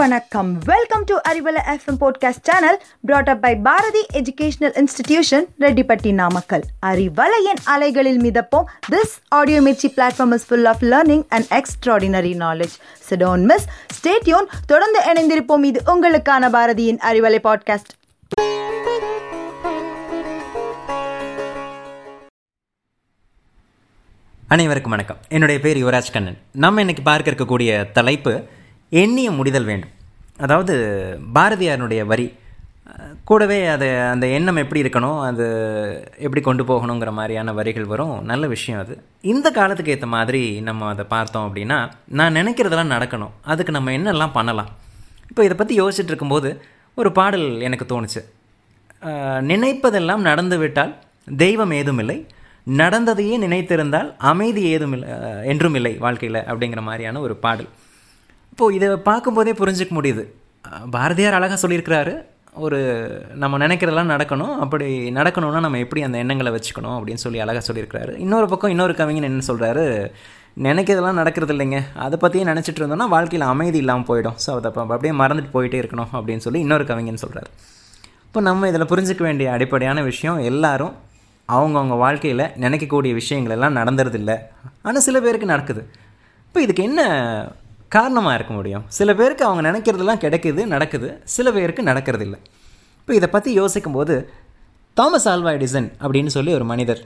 வணக்கம். Welcome to Arivalai FM podcast channel brought up by Bharathi educational institution Rettipatti Namakkal அறிவலையின் அலைகளில் மிதப்போம். This audio Mirchi platform is full of learning and extraordinary knowledge so don't miss stay tuned தொடர்ந்து இணைந்திருப்போம். இது உங்களுக்கான பாரதியின் Arivalai podcast அனைவருக்கும் வணக்கம். என்னுடைய பேர் யுவராஜ் கண்ணன். நம்ம இன்னைக்கு பார்க்க இருக்கக்கூடிய தலைப்பு எண்ணிய முடிதல் வேண்டும். அதாவது பாரதியாருடைய வரி கூடவே அது அந்த எண்ணம் எப்படி இருக்கணும் அது எப்படி கொண்டு போகணுங்கிற மாதிரியான வரிகள் வரும். நல்ல விஷயம் அது. இந்த காலத்துக்கு ஏற்ற மாதிரி நம்ம அதை பார்த்தோம் அப்படின்னா நான் நினைக்கிறதெல்லாம் நடக்கணும். அதுக்கு நம்ம என்னெல்லாம் பண்ணலாம். இப்போ இதை பற்றி யோசிச்சுட்டு இருக்கும்போது ஒரு பாடல் எனக்கு தோணுச்சு. நினைப்பதெல்லாம் நடந்து விட்டால் தெய்வம் ஏதும் இல்லை. நடந்ததையே நினைத்திருந்தால் அமைதி ஏதும் இல்லை என்றும் இல்லை வாழ்க்கையில் அப்படிங்கிற மாதிரியான ஒரு பாடல். இப்போது இதை பார்க்கும்போதே புரிஞ்சிக்க முடியுது. பாரதியார் அழகாக சொல்லியிருக்கிறாரு ஒரு நம்ம நினைக்கிறதெல்லாம் நடக்கணும் அப்படி நடக்கணும்னா நம்ம எப்படி அந்த எண்ணங்களை வச்சுக்கணும் அப்படின்னு சொல்லி அழகாக சொல்லியிருக்கிறாரு. இன்னொரு பக்கம் இன்னொரு கவிஞன் என்ன சொல்கிறாரு நினைக்கிறதெல்லாம் நடக்கிறது இல்லைங்க. அதை பற்றியே நினச்சிட்டு இருந்தோம்னா வாழ்க்கையில் அமைதி இல்லாமல் போயிடும். ஸோ அதை அப்ப அப்படியே மறந்துட்டு போயிட்டே இருக்கணும் அப்படின்னு சொல்லி இன்னொரு கவிஞன் சொல்கிறாரு இப்போ நம்ம இதில் புரிஞ்சிக்க வேண்டிய அடிப்படையான விஷயம் எல்லாரும் அவங்கவுங்க வாழ்க்கையில் நினைக்கக்கூடிய விஷயங்கள் எல்லாம் நடந்துறதில்ல ஆனால் சில பேருக்கு நடக்குது. இப்போ இதுக்கு என்ன காரணமாக இருக்க முடியும். சில பேருக்கு அவங்க நினைக்கிறதெல்லாம் கிடைக்குது நடக்குது. சில பேருக்கு நடக்கிறது இல்லை இப்போ இதை பற்றி யோசிக்கும் போது தாமஸ் ஆல்வா எடிசன் அப்படின்னு சொல்லி ஒரு மனிதர்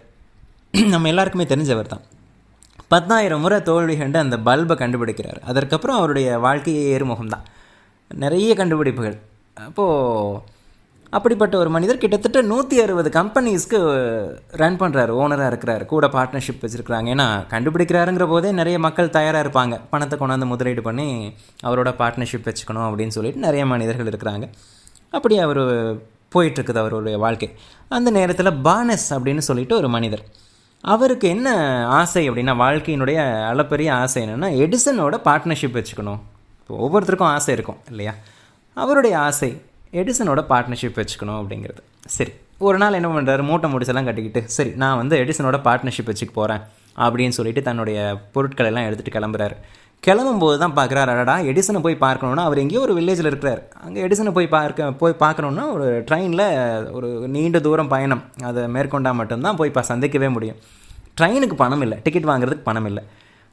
நம்ம எல்லாருக்குமே தெரிஞ்சவர் தான். பத்தாயிரம் முறை தோல்வி கண்டு அந்த பல்பை கண்டுபிடிக்கிறார். அதற்கப்புறம் அவருடைய வாழ்க்கையே ஏறுமுகம் தான் நிறைய கண்டுபிடிப்புகள். அப்போது அப்படிப்பட்ட ஒரு மனிதர் கிட்டத்தட்ட நூற்றி அறுபது கம்பெனிஸ்க்கு ரன் பண்ணுறாரு ஓனராக இருக்கிறாரு கூட பார்ட்னர்ஷிப் வச்சுருக்கிறாங்க. ஏன்னா கண்டுபிடிக்கிறாருங்கிற போதே நிறைய மக்கள் தயாராக இருப்பாங்க. பணத்தை கொண்டாந்து முதலீடு பண்ணி அவரோட பார்ட்னர்ஷிப் வச்சுக்கணும் அப்படின்னு சொல்லிட்டு நிறைய மனிதர்கள் இருக்கிறாங்க. அப்படி அவர் போயிட்டுருக்குது அவருடைய வாழ்க்கை. அந்த நேரத்தில் பானஸ் அப்படின்னு சொல்லிட்டு ஒரு மனிதர். அவருக்கு என்ன ஆசை அப்படின்னா வாழ்க்கையினுடைய அளப்பெரிய ஆசை என்னென்னா எடிசனோட பார்ட்னர்ஷிப் வச்சுக்கணும். இப்போ ஒவ்வொருத்தருக்கும் ஆசை இருக்கும் இல்லையா? அவருடைய ஆசை எடிசனோட பார்ட்னர்ஷிப் வச்சுக்கணும் அப்படிங்கிறது. சரி ஒரு நாள் என்ன பண்ணுறாரு மூட்டை முடிச்செல்லாம் கட்டிக்கிட்டு சரி நான் வந்து எடிசனோட பார்ட்னர்ஷிப் வச்சுக்க போகிறேன் அப்படின்னு சொல்லிட்டு தன்னுடைய பொருட்களை எல்லாம் எடுத்துகிட்டு கிளம்புறாரு. கிளம்பும்போது தான் பார்க்குறாரு அடடா எடிசனை போய் பார்க்கணுன்னா அவர் எங்கேயோ ஒரு வில்லேஜில் இருக்கிறார். அங்கே எடிசனை போய் பார்க்க போய் பார்க்கணுன்னா ஒரு ட்ரெயினில் ஒரு நீண்ட தூரம் பயணம். அதை மேற்கொண்டால் மட்டும்தான் போய் சந்திக்கவே முடியும். ட்ரெயினுக்கு பணம் இல்லை டிக்கெட் வாங்குறதுக்கு பணம் இல்லை.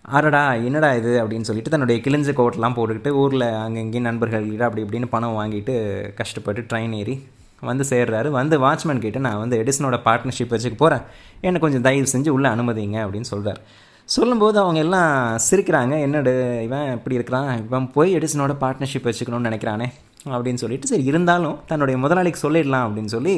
அடடா என்னடா இது அப்படின்னு சொல்லிட்டு தன்னுடைய கிழிஞ்ச கோட்டெலாம் போட்டுக்கிட்டு ஊரில் அங்கங்கே நண்பர்கள்கிட்ட அப்படி இப்படின்னு பணம் வாங்கிட்டு கஷ்டப்பட்டு ட்ரெயின் ஏறி வந்து சேர்றாரு. வந்து வாட்ச்மேன் கிட்டே நான் வந்து எடிசனோட பார்ட்னர்ஷிப் வச்சுக்க போகிறேன் என்னை கொஞ்சம் தயவு செஞ்சு உள்ளே அனுமதிங்க அப்படின்னு சொல்கிறார் சொல்லும்போது அவங்க எல்லாம் சிரிக்கிறாங்க. என்னடு இவன் இப்படி இருக்கிறான். இவன் போய் எடிசனோட பார்ட்னர்ஷிப் வச்சுக்கணும்னு நினைக்கிறானே அப்படின்னு சொல்லிட்டு சரி இருந்தாலும் தன்னுடைய முதலாளிக்கு சொல்லிடலாம் அப்படின்னு சொல்லி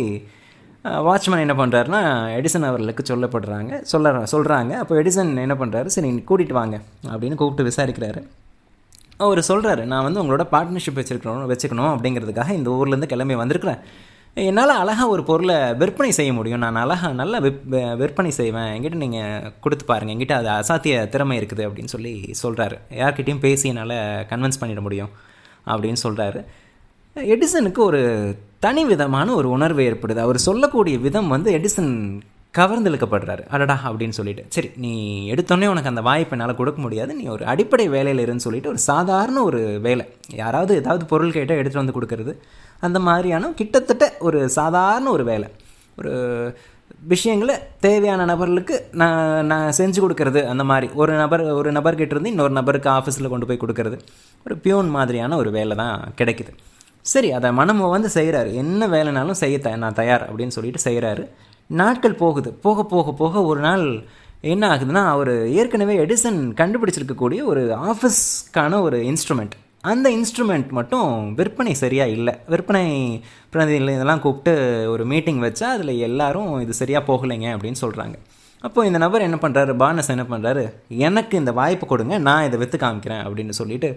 வாட்ச்மேன் என்ன பண்ணுறாருன்னா எடிசன் அவர்களுக்கு சொல்லப்படுறாங்க சொல்ல சொல்கிறாங்க அப்போ எடிசன் என்ன பண்ணுறாரு சரி கூட்டிகிட்டு வாங்க அப்படின்னு கூப்பிட்டு விசாரிக்கிறாரு. அவர் சொல்கிறாரு நான் வந்து உங்களோட பார்ட்னர்ஷிப் வச்சுருக்கணும் வச்சுக்கணும் அப்படிங்கிறதுக்காக இந்த ஊர்லேருந்து கிளம்பி வந்திருக்கிறேன். என்னால் அழகாக ஒரு பொருளை விற்பனை செய்ய முடியும். நான் அழகாக நல்லா விப் விற்பனை செய்வேன். என்கிட்ட நீங்கள் கொடுத்து பாருங்கள் என்கிட்ட அது அசாத்திய திறமை இருக்குது அப்படின்னு சொல்லி சொல்கிறாரு யார்கிட்டையும் பேசி என்னால் கன்வின்ஸ் பண்ணிட முடியும் அப்படின்னு சொல்கிறாரு எடிசனுக்கு ஒரு தனி விதமான ஒரு உணர்வு ஏற்படுது. அவர் சொல்லக்கூடிய விதம் வந்து எடிசன் கவர்ந்தெழுக்கப்படுறாரு. அடடா அப்படின்னு சொல்லிட்டு. சரி நீ எடுத்தோடனே உனக்கு அந்த வாய்ப்பை என்னால் கொடுக்க முடியாது. நீ ஒரு அடிப்படை வேலையில் இருன்னு சொல்லிட்டு ஒரு சாதாரண ஒரு வேலை. யாராவது ஏதாவது பொருள் கேட்டால் எடுத்துகிட்டு வந்து கொடுக்கறது. அந்த மாதிரியான கிட்டத்தட்ட ஒரு சாதாரண ஒரு வேலை. ஒரு விஷயங்களை தேவையான நபர்களுக்கு நான் நான் செஞ்சு கொடுக்கறது. அந்த மாதிரி. ஒரு நபர் ஒரு நபர்கிட்ட இருந்து இன்னொரு நபருக்கு ஆஃபீஸில் கொண்டு போய் கொடுக்கறது. ஒரு பியூன் மாதிரியான ஒரு வேலை தான் கிடைக்குது. சரி அதை மனம் வந்து செய்கிறாரு என்ன வேலைனாலும் செய்ய த நான் தயார் அப்படின்னு சொல்லிட்டு செய்கிறாரு நாட்கள் போகுது. போக போக போக ஒரு நாள் என்ன ஆகுதுன்னா அவர் ஏற்கனவே எடிசன் கண்டுபிடிச்சிருக்கக்கூடிய ஒரு ஆஃபீஸ்க்கான ஒரு இன்ஸ்ட்ருமெண்ட். அந்த இன்ஸ்ட்ருமெண்ட் மட்டும் விற்பனை சரியாக இல்லை. விற்பனை பிரதிநிதிகள் இதெல்லாம் கூப்பிட்டு ஒரு மீட்டிங் வச்சா அதில் எல்லாரும் இது சரியாக போகலைங்க அப்படின்னு சொல்கிறாங்க அப்போது இந்த நபர் என்ன பண்ணுறாரு பானஸ் என்ன பண்ணுறாரு எனக்கு இந்த வாய்ப்பு கொடுங்க நான் இதை விற்று காமிக்கிறேன் அப்படின்னு சொல்லிட்டு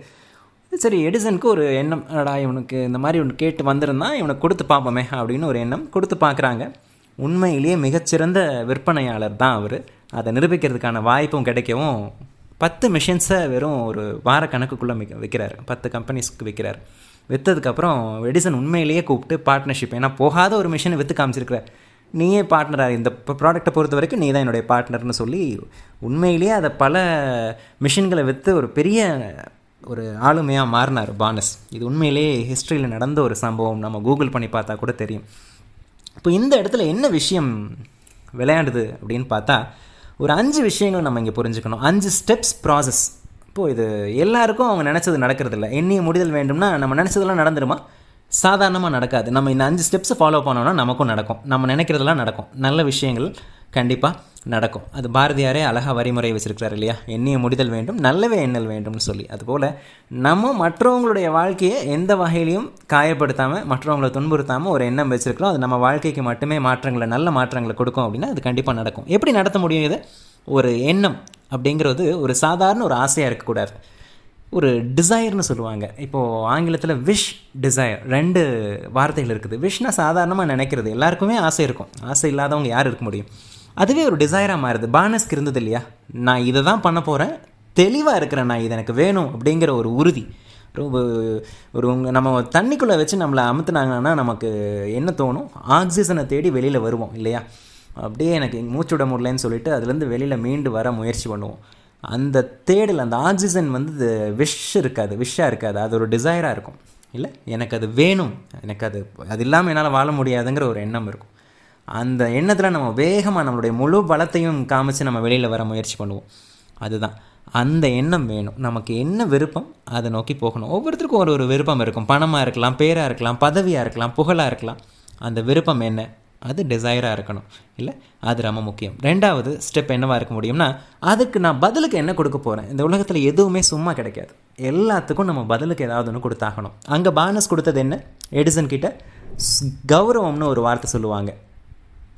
சரி எடிசனுக்கு ஒரு எண்ணம். அடா இவனுக்கு இந்த மாதிரி ஒன்று கேட்டு வந்திருந்தான் இவனுக்கு கொடுத்து பார்ப்போமே அப்படின்னு ஒரு எண்ணம் கொடுத்து பார்க்குறாங்க. உண்மையிலேயே மிகச்சிறந்த விற்பனையாளர் தான் அவர். அதை நிரூபிக்கிறதுக்கான வாய்ப்பும் கிடைக்கவும் பத்து மிஷின்ஸை வெறும் ஒரு வார கணக்குக்குள்ளே மிக விற்கிறார் பத்து கம்பெனிஸ்க்கு விற்கிறார் விற்றதுக்கப்புறம் எடிசன் உண்மையிலேயே கூப்பிட்டு பார்ட்னர்ஷிப் ஏன்னா போகாத ஒரு மிஷினை விற்று காமிச்சிருக்கிறார் நீயே பார்ட்னராக இந்த ப்ராடக்ட்டை பொறுத்த வரைக்கும் நீ தான் என்னுடைய பார்ட்னர்னு சொல்லி உண்மையிலேயே அதை பல மிஷின்களை விற்று ஒரு பெரிய ஒரு ஆளுமையாக மாறினார் பானஸ். இது உண்மையிலேயே ஹிஸ்ட்ரியில் நடந்த ஒரு சம்பவம். நம்ம கூகுள் பண்ணி பார்த்தா கூட தெரியும். இப்போ இந்த இடத்துல என்ன விஷயம் விளையாடுது அப்படின்னு பார்த்தா ஒரு அஞ்சு விஷயங்கள் நம்ம இங்கே புரிஞ்சுக்கணும். அஞ்சு ஸ்டெப்ஸ் ப்ராசஸ் இப்போது இது எல்லாருக்கும் அவங்க நினச்சது நடக்கிறதில்ல. எண்ணிய முடிதல் வேண்டும்னா நம்ம நினச்சதெல்லாம் நடந்துருமா? சாதாரணமாக நடக்காது. நம்ம இந்த அஞ்சு ஸ்டெப்ஸை ஃபாலோ பண்ணோன்னா நமக்கும் நடக்கும். நம்ம நினைக்கிறதெல்லாம் நடக்கும். நல்ல விஷயங்கள் கண்டிப்பாக நடக்கும். அது பாரதியாரே அழகாக வரிமுறை வச்சிருக்கிறார் இல்லையா? எண்ணிய முடிதல் வேண்டும் நல்லவே எண்ணல் வேண்டும்னு சொல்லி. அதுபோல் நம்ம மற்றவங்களுடைய வாழ்க்கையை எந்த வகையிலையும் காயப்படுத்தாமல் மற்றவங்களை துன்புறுத்தாமல் ஒரு எண்ணம் வச்சுருக்கிறோம். அது நம்ம வாழ்க்கைக்கு மட்டுமே மாற்றங்களை நல்ல மாற்றங்களை கொடுக்கும் அப்படின்னா அது கண்டிப்பாக நடக்கும். எப்படி நடத்த முடியும் இது? ஒரு எண்ணம் அப்படிங்கிறது ஒரு சாதாரண ஒரு ஆசையாக இருக்கக்கூடாது. ஒரு டிசையர்னு சொல்லுவாங்க. இப்போது ஆங்கிலத்தில் விஷ் டிசையர் ரெண்டு வார்த்தைகள் இருக்குது. விஷ்னா சாதாரணமாக நினைக்கிறது. எல்லாருக்குமே ஆசை இருக்கும். ஆசை இல்லாதவங்க யார் இருக்க முடியும்? அதுவே ஒரு டிசைராக மாறுது. பானஸ்க்கு இருந்தது இல்லையா? நான் இதை தான் பண்ண போகிறேன் தெளிவாக இருக்கிறேன் நான் இது எனக்கு வேணும் அப்படிங்கிற ஒரு உறுதி. ரொம்ப ஒரு உங்கள் நம்ம தண்ணிக்குள்ளே வச்சு நம்மளை அமுத்துனாங்கன்னா நமக்கு என்ன தோணும்? ஆக்சிஜனை தேடி வெளியில் வருவோம் இல்லையா? அப்படியே எனக்கு மூச்சு விட முடியலன்னு சொல்லிட்டு அதுலேருந்து வெளியில் மீண்டு வர முயற்சி பண்ணுவோம். அந்த தேடல் அந்த ஆக்சிஜன் வந்து விஷ் இருக்காது விஷாக இருக்காது. அது ஒரு டிசைராக இருக்கும். இல்லை? எனக்கு அது வேணும். எனக்கு அது அது இல்லாமல் என்னால் வாழ முடியாதுங்கிற ஒரு எண்ணம் இருக்கும். அந்த எண்ணத்தில் நம்ம வேகமாக நம்மளுடைய முழு பலத்தையும் காமிச்சு நம்ம வெளியில் வர முயற்சி பண்ணுவோம். அதுதான். அந்த எண்ணம் வேணும். நமக்கு என்ன விருப்பம் அதை நோக்கி போகணும். ஒவ்வொருத்தருக்கும் ஒரு ஒரு விருப்பம் இருக்கும். பணமாக இருக்கலாம் பேராக இருக்கலாம் பதவியாக இருக்கலாம் புகழாக இருக்கலாம். அந்த விருப்பம் என்ன? அது டிசைராக இருக்கணும். இல்லை? அது ரொம்ப முக்கியம். ரெண்டாவது ஸ்டெப் என்னவாக இருக்க முடியும்னா அதுக்கு நான் பதிலுக்கு என்ன கொடுக்க போகிறேன் இந்த உலகத்தில் எதுவுமே சும்மா கிடைக்காது. எல்லாத்துக்கும் நம்ம பதிலுக்கு ஏதாவது ஒன்று கொடுத்தாகணும். அங்கே பானஸ் கொடுத்தது என்ன? எடிசன் கிட்ட கௌரவம்னு ஒரு வார்த்தை சொல்லுவாங்க.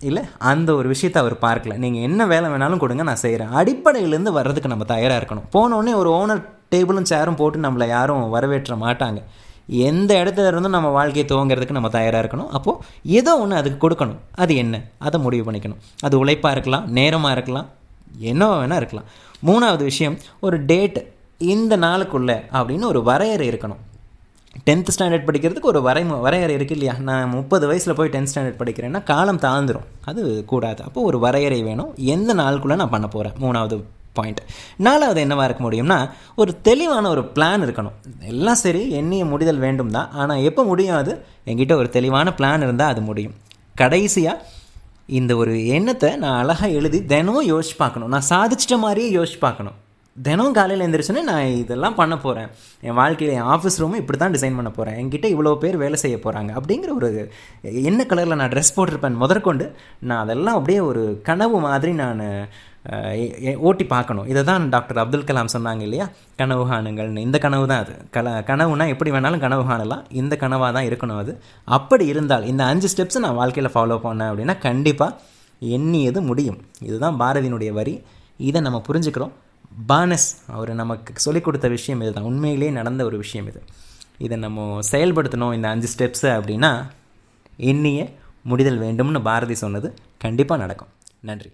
இல்லை அந்த ஒரு விஷயத்தை அவர் பார்க்கல. நீங்கள் என்ன வேலை வேணாலும் கொடுங்க நான் செய்கிறேன் அடிப்படையிலேருந்து வர்றதுக்கு நம்ம தயாராக இருக்கணும். போனோடனே ஒரு ஓனர் டேபிளும் சேரும் போட்டு நம்மளை யாரும் வரவேற்ற மாட்டாங்க. எந்த இடத்துல இருந்தும் நம்ம வாழ்க்கையை துவங்கிறதுக்கு நம்ம தயாராக இருக்கணும். அப்போது ஏதோ ஒன்று அதுக்கு கொடுக்கணும். அது என்ன? அதை முடிவு பண்ணிக்கணும். அது உழைப்பாக இருக்கலாம் நேரமாக இருக்கலாம் என்னவோ வேணால் இருக்கலாம். மூணாவது விஷயம் ஒரு டேட் இந்த நாளுக்குள்ளே அப்படின்னு ஒரு வரையறை இருக்கணும். டென்த் ஸ்டாண்டர்ட் படிக்கிறதுக்கு ஒரு வரை வரையறை இருக்குது இல்லையா? நான் முப்பது வயசில் போய் டென்த் ஸ்டாண்டர்ட் படிக்கிறேன்னா காலம் தாழ்ந்துடும் அது கூடாது. அப்போ ஒரு வரையறை வேணும். எந்த நாளுக்குள்ளே நான் பண்ண போகிறேன் மூணாவது பாயிண்ட் நாலாவது என்னவாக இருக்க முடியும்னா ஒரு தெளிவான ஒரு பிளான் இருக்கணும். எல்லாம் சரி எண்ணிய முடிதல் வேண்டும் தான். ஆனால் எப்போ முடியும் அது? என்கிட்ட ஒரு தெளிவான பிளான் இருந்தால் அது முடியும். கடைசியாக இந்த ஒரு எண்ணத்தை நான் அழகாக எழுதி தினமும் யோசிச்சு பார்க்கணும். நான் சாதிச்சிட்ட மாதிரியே யோசிச்சு பார்க்கணும். தினம் காலையில் எழுந்திரிச்சோன்னே நான் இதெல்லாம் பண்ண போகிறேன் என் வாழ்க்கையில் என் ஆஃபீஸ் ரூமும் இப்படி தான் டிசைன் பண்ண போகிறேன் என்கிட்ட இவ்வளோ பேர் வேலை செய்ய போகிறாங்க அப்படிங்கிற ஒரு என்ன கலரில் நான் ட்ரெஸ் போட்டிருப்பேன் முதற்கொண்டு நான் அதெல்லாம் அப்படியே ஒரு கனவு மாதிரி நான் ஓட்டி பார்க்கணும். இதை தான் டாக்டர் அப்துல் கலாம் சொன்னாங்க இல்லையா? கனவு காணுங்கள்னு. இந்த கனவு தான் அது. கல கனவுனா எப்படி வேணாலும் கனவு காணலாம். இந்த கனவாக தான் இருக்கணும் அது. அப்படி இருந்தால் இந்த அஞ்சு ஸ்டெப்ஸை நான் வாழ்க்கையில் ஃபாலோ பண்ணேன் அப்படின்னா கண்டிப்பாக எண்ணியது முடியும். இதுதான் பாரதியினுடைய வரி. இதை நம்ம புரிஞ்சுக்கிறோம். பானஸ் அவர் நமக்கு சொல்லிக் கொடுத்த விஷயம் இதுதான். உண்மையிலே நடந்த ஒரு விஷயம் இது. இதை நம்ம செயல்படுத்தணும் இந்த அஞ்சு ஸ்டெப்ஸை அப்படின்னா எண்ணிய முடிதல் வேண்டும்னு பாரதி சொன்னது கண்டிப்பாக நடக்கும். நன்றி.